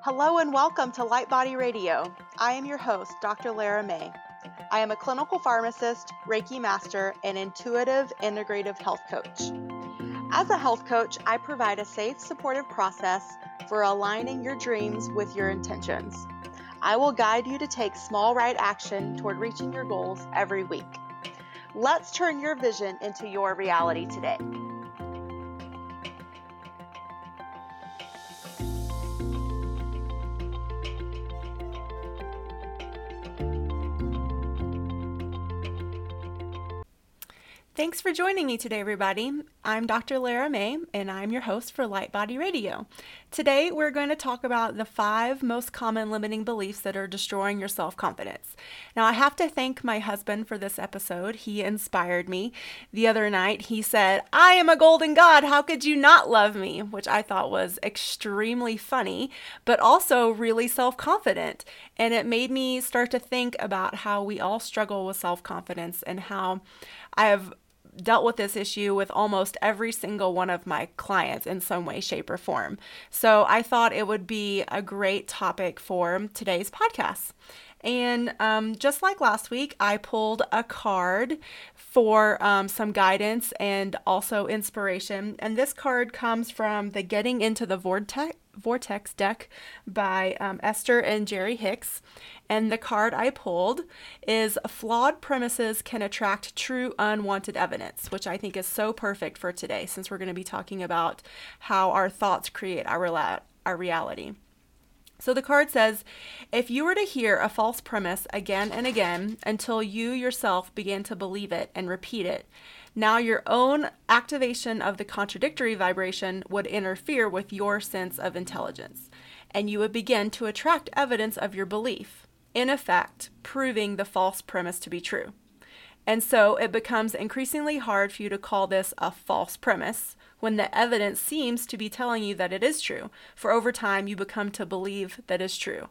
Hello and welcome to Light Body Radio. I am your host, Dr. Lara May. I am a clinical pharmacist, Reiki master, and intuitive integrative health coach. As a health coach, I provide a safe, supportive process for aligning your dreams with your intentions. I will guide you to take small right action toward reaching your goals every week. Let's turn your vision into your reality today. Thanks for joining me today, everybody. I'm Dr. Lara May, and I'm your host for Light Body Radio. Today, we're going to talk about the five most common limiting beliefs that are destroying your self confidence. Now, I have to thank my husband for this episode. He inspired me. The other night, he said, I am a golden god. How could you not love me? Which I thought was extremely funny, but also really self confident. And it made me start to think about how we all struggle with self confidence and how I have dealt with this issue with almost every single one of my clients in some way, shape, or form. So I thought it would be a great topic for today's podcast. And um, just like last week, I pulled a card for um, some guidance and also inspiration. And this card comes from the Getting Into the Vortex, Vortex deck by um, Esther and Jerry Hicks. And the card I pulled is Flawed Premises Can Attract True Unwanted Evidence, which I think is so perfect for today since we're going to be talking about how our thoughts create our, our reality. So the card says if you were to hear a false premise again and again until you yourself began to believe it and repeat it, now your own activation of the contradictory vibration would interfere with your sense of intelligence, and you would begin to attract evidence of your belief in effect, proving the false premise to be true. And so it becomes increasingly hard for you to call this a false premise when the evidence seems to be telling you that it is true. For over time, you become to believe that is true.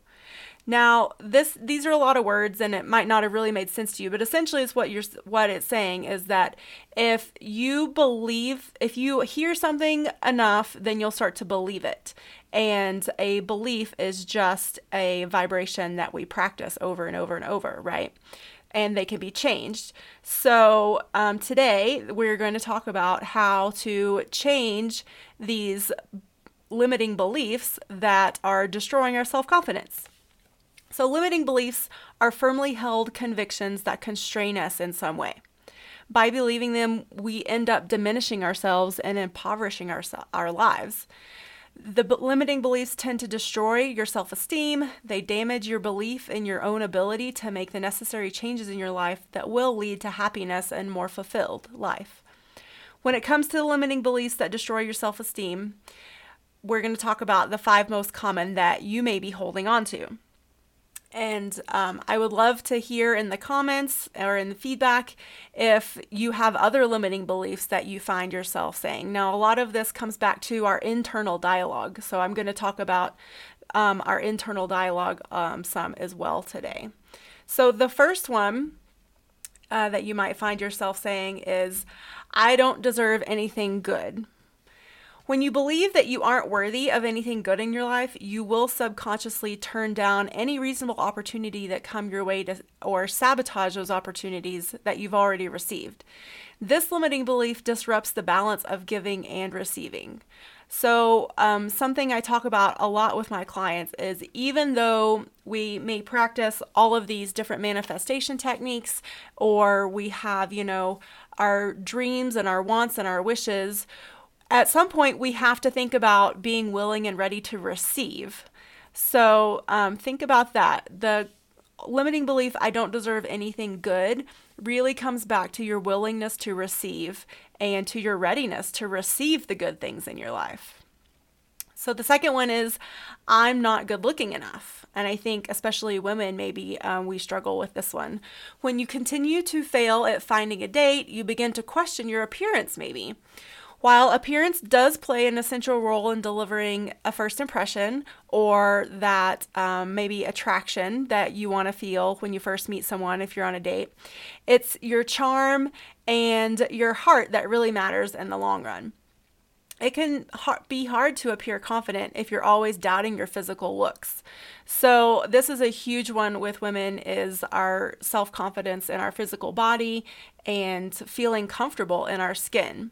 Now, this these are a lot of words and it might not have really made sense to you, but essentially it's what you're what it's saying is that if you believe if you hear something enough, then you'll start to believe it. And a belief is just a vibration that we practice over and over and over, right? And they can be changed. So, um, today we're going to talk about how to change these limiting beliefs that are destroying our self confidence. So, limiting beliefs are firmly held convictions that constrain us in some way. By believing them, we end up diminishing ourselves and impoverishing our, our lives. The b- limiting beliefs tend to destroy your self esteem. They damage your belief in your own ability to make the necessary changes in your life that will lead to happiness and more fulfilled life. When it comes to the limiting beliefs that destroy your self esteem, we're going to talk about the five most common that you may be holding on to. And um, I would love to hear in the comments or in the feedback if you have other limiting beliefs that you find yourself saying. Now, a lot of this comes back to our internal dialogue. So I'm going to talk about um, our internal dialogue um, some as well today. So the first one uh, that you might find yourself saying is, I don't deserve anything good. When you believe that you aren't worthy of anything good in your life, you will subconsciously turn down any reasonable opportunity that come your way to or sabotage those opportunities that you've already received. This limiting belief disrupts the balance of giving and receiving. So, um, something I talk about a lot with my clients is even though we may practice all of these different manifestation techniques, or we have, you know, our dreams and our wants and our wishes, at some point we have to think about being willing and ready to receive. So um, think about that. The limiting belief, I don't deserve anything good, really comes back to your willingness to receive and to your readiness to receive the good things in your life. So the second one is, I'm not good looking enough. And I think, especially women, maybe um, we struggle with this one. When you continue to fail at finding a date, you begin to question your appearance, maybe. While appearance does play an essential role in delivering a first impression or that um, maybe attraction that you want to feel when you first meet someone if you're on a date, it's your charm and your heart that really matters in the long run. it can be hard to appear confident if you're always doubting your physical looks. So this is a huge one with women is our self-confidence in our physical body and feeling comfortable in our skin.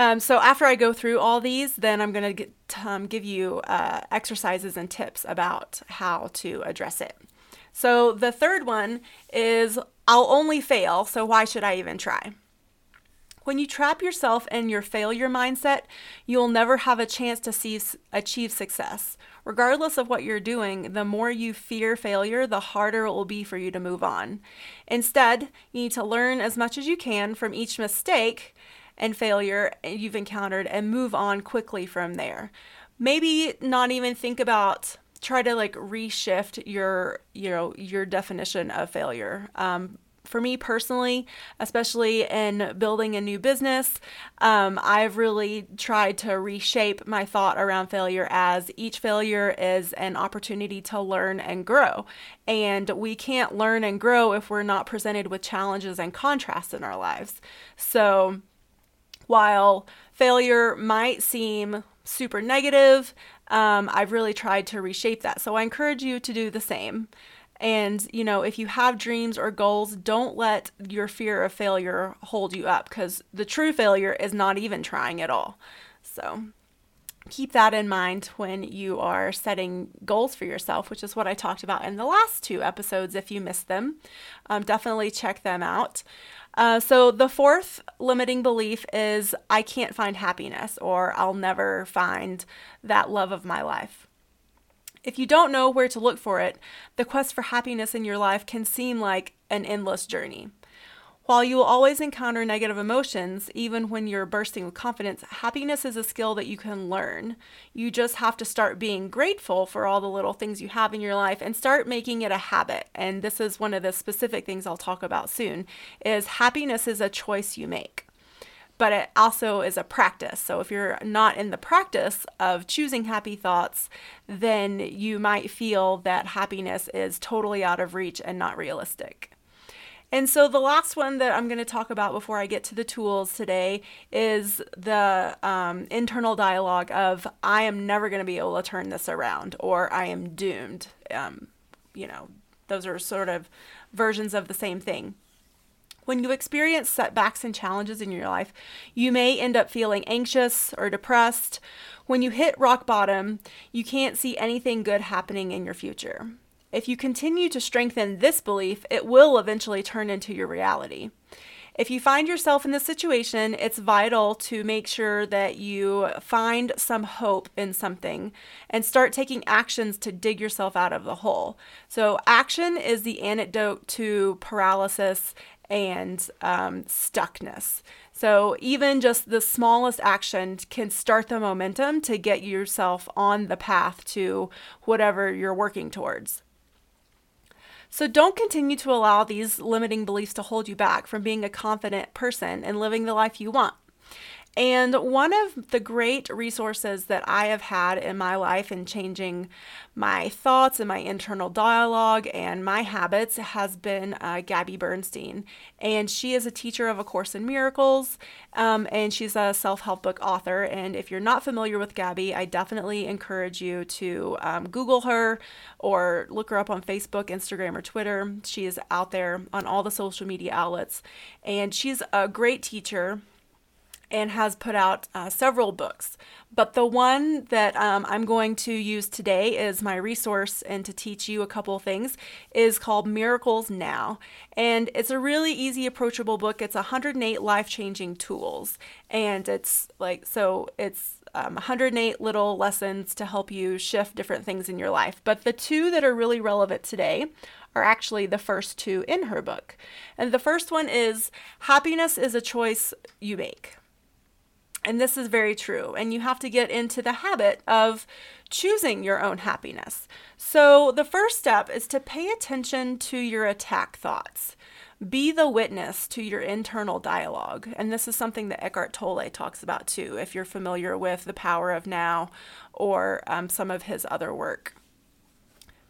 Um, so after I go through all these, then I'm going to um, give you uh, exercises and tips about how to address it. So the third one is I'll only fail, so why should I even try? When you trap yourself in your failure mindset, you'll never have a chance to see, achieve success. Regardless of what you're doing, the more you fear failure, the harder it will be for you to move on. Instead, you need to learn as much as you can from each mistake and failure you've encountered and move on quickly from there. Maybe not even think about try to like reshift your you know your definition of failure um, for me personally, especially in building a new business, um, I've really tried to reshape my thought around failure as each failure is an opportunity to learn and grow. And we can't learn and grow if we're not presented with challenges and contrasts in our lives. So while failure might seem super negative, um, I've really tried to reshape that. So I encourage you to do the same. And, you know, if you have dreams or goals, don't let your fear of failure hold you up because the true failure is not even trying at all. So keep that in mind when you are setting goals for yourself, which is what I talked about in the last two episodes. If you missed them, um, definitely check them out. Uh, so, the fourth limiting belief is I can't find happiness or I'll never find that love of my life. If you don't know where to look for it, the quest for happiness in your life can seem like an endless journey. While you will always encounter negative emotions, even when you're bursting with confidence, happiness is a skill that you can learn. You just have to start being grateful for all the little things you have in your life and start making it a habit. And this is one of the specific things I'll talk about soon is happiness is a choice you make but it also is a practice. So if you're not in the practice of choosing happy thoughts, then you might feel that happiness is totally out of reach and not realistic. And so the last one that I'm going to talk about before I get to the tools today is the um, internal dialogue of I am never going to be able to turn this around or I am doomed. Um, you know, those are sort of versions of the same thing. When you experience setbacks and challenges in your life, you may end up feeling anxious or depressed. When you hit rock bottom, you can't see anything good happening in your future. If you continue to strengthen this belief, it will eventually turn into your reality. If you find yourself in this situation, it's vital to make sure that you find some hope in something and start taking actions to dig yourself out of the hole. So, action is the antidote to paralysis and um, stuckness. So, even just the smallest action can start the momentum to get yourself on the path to whatever you're working towards. So, don't continue to allow these limiting beliefs to hold you back from being a confident person and living the life you want. And one of the great resources that I have had in my life in changing my thoughts and my internal dialogue and my habits has been uh, Gabby Bernstein. And she is a teacher of A Course in Miracles, um, and she's a self help book author. And if you're not familiar with Gabby, I definitely encourage you to um, Google her or look her up on Facebook, Instagram, or Twitter. She is out there on all the social media outlets. And she's a great teacher and has put out uh, several books. But the one that um, I'm going to use today is my resource and to teach you a couple things is called Miracles Now. And it's a really easy, approachable book. It's 108 life changing tools. And it's like, so it's um, 108 little lessons to help you shift different things in your life. But the two that are really relevant today are actually the first two in her book. And the first one is Happiness is a choice you make. And this is very true. And you have to get into the habit of choosing your own happiness. So, the first step is to pay attention to your attack thoughts. Be the witness to your internal dialogue. And this is something that Eckhart Tolle talks about too, if you're familiar with The Power of Now or um, some of his other work.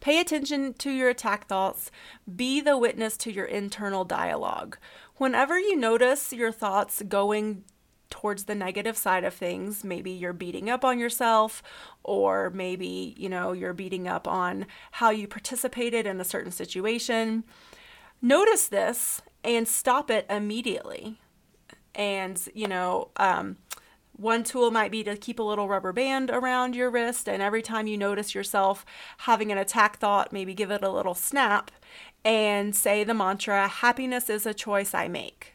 Pay attention to your attack thoughts. Be the witness to your internal dialogue. Whenever you notice your thoughts going towards the negative side of things. Maybe you're beating up on yourself, or maybe, you know, you're beating up on how you participated in a certain situation. Notice this and stop it immediately. And, you know, um, one tool might be to keep a little rubber band around your wrist, and every time you notice yourself having an attack thought, maybe give it a little snap and say the mantra Happiness is a choice I make.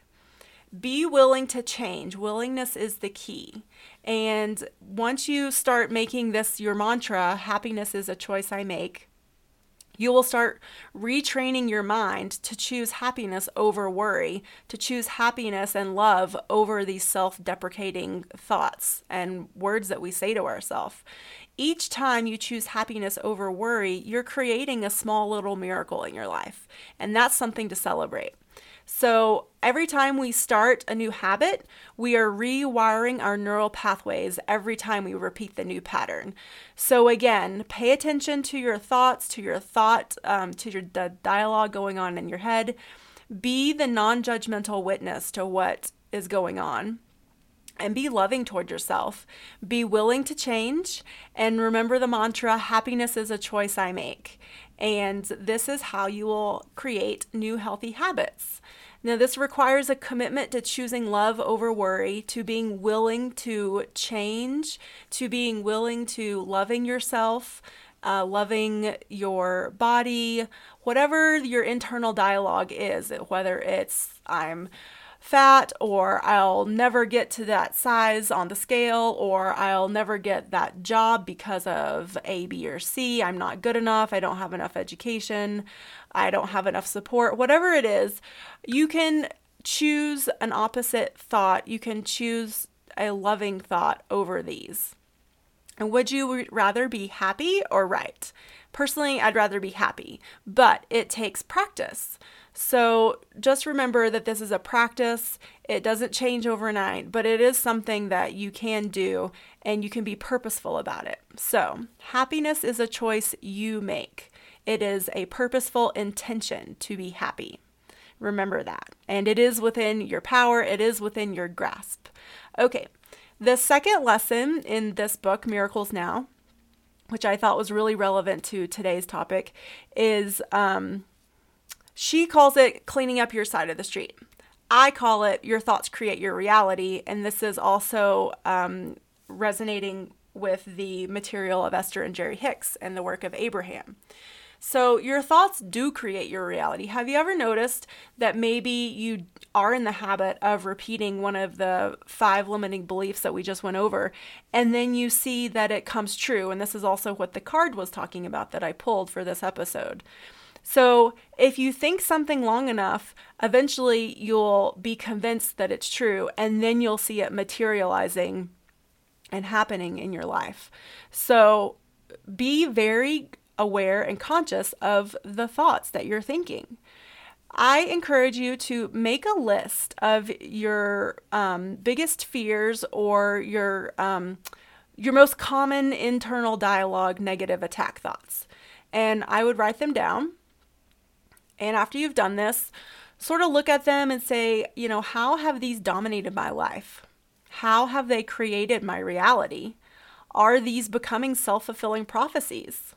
Be willing to change. Willingness is the key. And once you start making this your mantra, happiness is a choice I make, you will start retraining your mind to choose happiness over worry, to choose happiness and love over these self deprecating thoughts and words that we say to ourselves. Each time you choose happiness over worry, you're creating a small little miracle in your life. And that's something to celebrate. So every time we start a new habit, we are rewiring our neural pathways every time we repeat the new pattern. So again, pay attention to your thoughts, to your thought, um, to your, the dialogue going on in your head. Be the non judgmental witness to what is going on and be loving toward yourself. Be willing to change and remember the mantra happiness is a choice I make. And this is how you will create new healthy habits. Now, this requires a commitment to choosing love over worry, to being willing to change, to being willing to loving yourself, uh, loving your body, whatever your internal dialogue is, whether it's I'm fat or I'll never get to that size on the scale or I'll never get that job because of A, B, or C. I'm not good enough. I don't have enough education. I don't have enough support. Whatever it is, you can choose an opposite thought. You can choose a loving thought over these. And would you rather be happy or right? Personally, I'd rather be happy, but it takes practice. So just remember that this is a practice. It doesn't change overnight, but it is something that you can do and you can be purposeful about it. So, happiness is a choice you make, it is a purposeful intention to be happy. Remember that. And it is within your power, it is within your grasp. Okay, the second lesson in this book, Miracles Now, which I thought was really relevant to today's topic, is um, she calls it cleaning up your side of the street. I call it your thoughts create your reality. And this is also um, resonating with the material of Esther and Jerry Hicks and the work of Abraham. So, your thoughts do create your reality. Have you ever noticed that maybe you are in the habit of repeating one of the five limiting beliefs that we just went over, and then you see that it comes true? And this is also what the card was talking about that I pulled for this episode. So, if you think something long enough, eventually you'll be convinced that it's true, and then you'll see it materializing and happening in your life. So, be very aware and conscious of the thoughts that you're thinking. I encourage you to make a list of your um, biggest fears or your um, your most common internal dialogue negative attack thoughts, and I would write them down and after you've done this, sort of look at them and say, you know, how have these dominated my life? How have they created my reality? Are these becoming self fulfilling prophecies?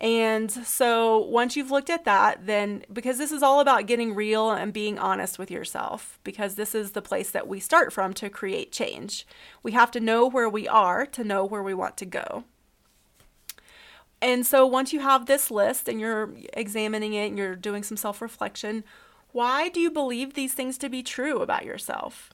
And so once you've looked at that, then because this is all about getting real and being honest with yourself, because this is the place that we start from to create change. We have to know where we are to know where we want to go. And so once you have this list and you're examining it and you're doing some self reflection, why do you believe these things to be true about yourself?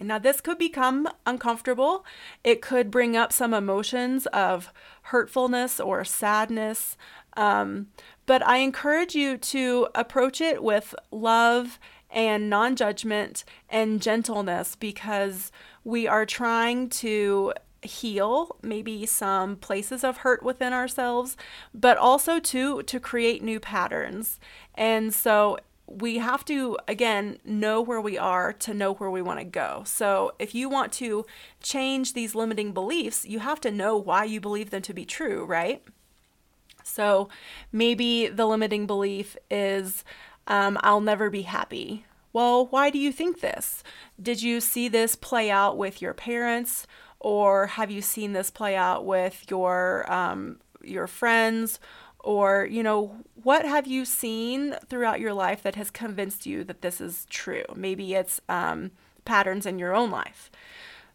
Now, this could become uncomfortable. It could bring up some emotions of hurtfulness or sadness. Um, but I encourage you to approach it with love and non judgment and gentleness because we are trying to heal maybe some places of hurt within ourselves, but also to to create new patterns. And so we have to again know where we are to know where we want to go. So if you want to change these limiting beliefs, you have to know why you believe them to be true, right? So maybe the limiting belief is um, I'll never be happy. Well, why do you think this? Did you see this play out with your parents, or have you seen this play out with your um, your friends, or you know what have you seen throughout your life that has convinced you that this is true? Maybe it's um, patterns in your own life.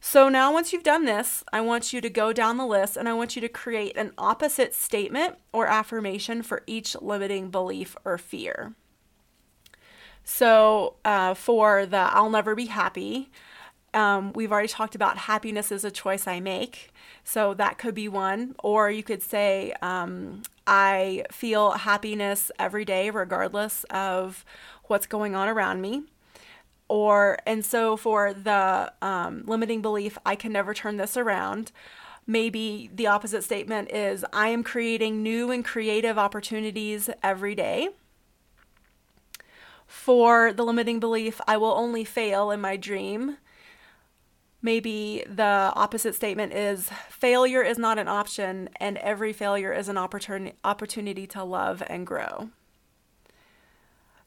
So now, once you've done this, I want you to go down the list and I want you to create an opposite statement or affirmation for each limiting belief or fear. So, uh, for the I'll never be happy, um, we've already talked about happiness is a choice I make. So, that could be one. Or you could say, um, I feel happiness every day, regardless of what's going on around me. Or and so for the um, limiting belief i can never turn this around. Maybe the opposite statement is i am creating new and creative opportunities every day. For the limiting belief i will only fail in my dream maybe the opposite statement is failure is not an option and every failure is an opportunity opportunity to love and grow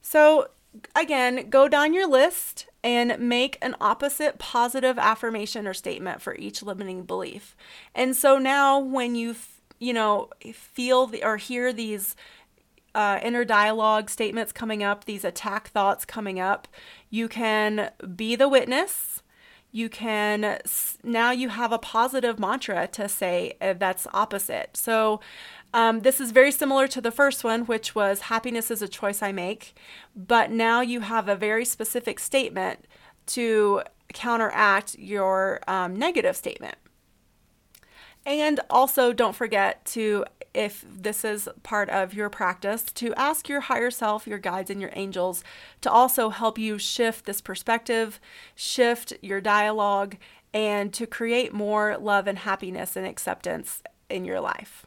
so again, go down your list and make an opposite positive affirmation or statement for each limiting belief. And so now when you you know feel the, or hear these uh, inner dialogue statements coming up, these attack thoughts coming up, you can be the witness. You can now you have a positive mantra to say uh, that's opposite. So um, this is very similar to the first one, which was happiness is a choice I make. But now you have a very specific statement to counteract your um, negative statement. And also, don't forget to, if this is part of your practice, to ask your higher self, your guides, and your angels to also help you shift this perspective, shift your dialogue, and to create more love and happiness and acceptance in your life.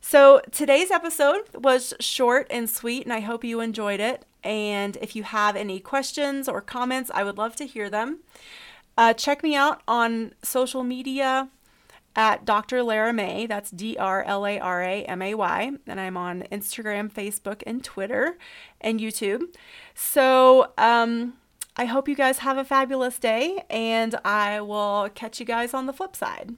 So today's episode was short and sweet, and I hope you enjoyed it. And if you have any questions or comments, I would love to hear them. Uh, check me out on social media at Dr. Lara May. That's D R L A R A M A Y. And I'm on Instagram, Facebook, and Twitter and YouTube. So um, I hope you guys have a fabulous day, and I will catch you guys on the flip side.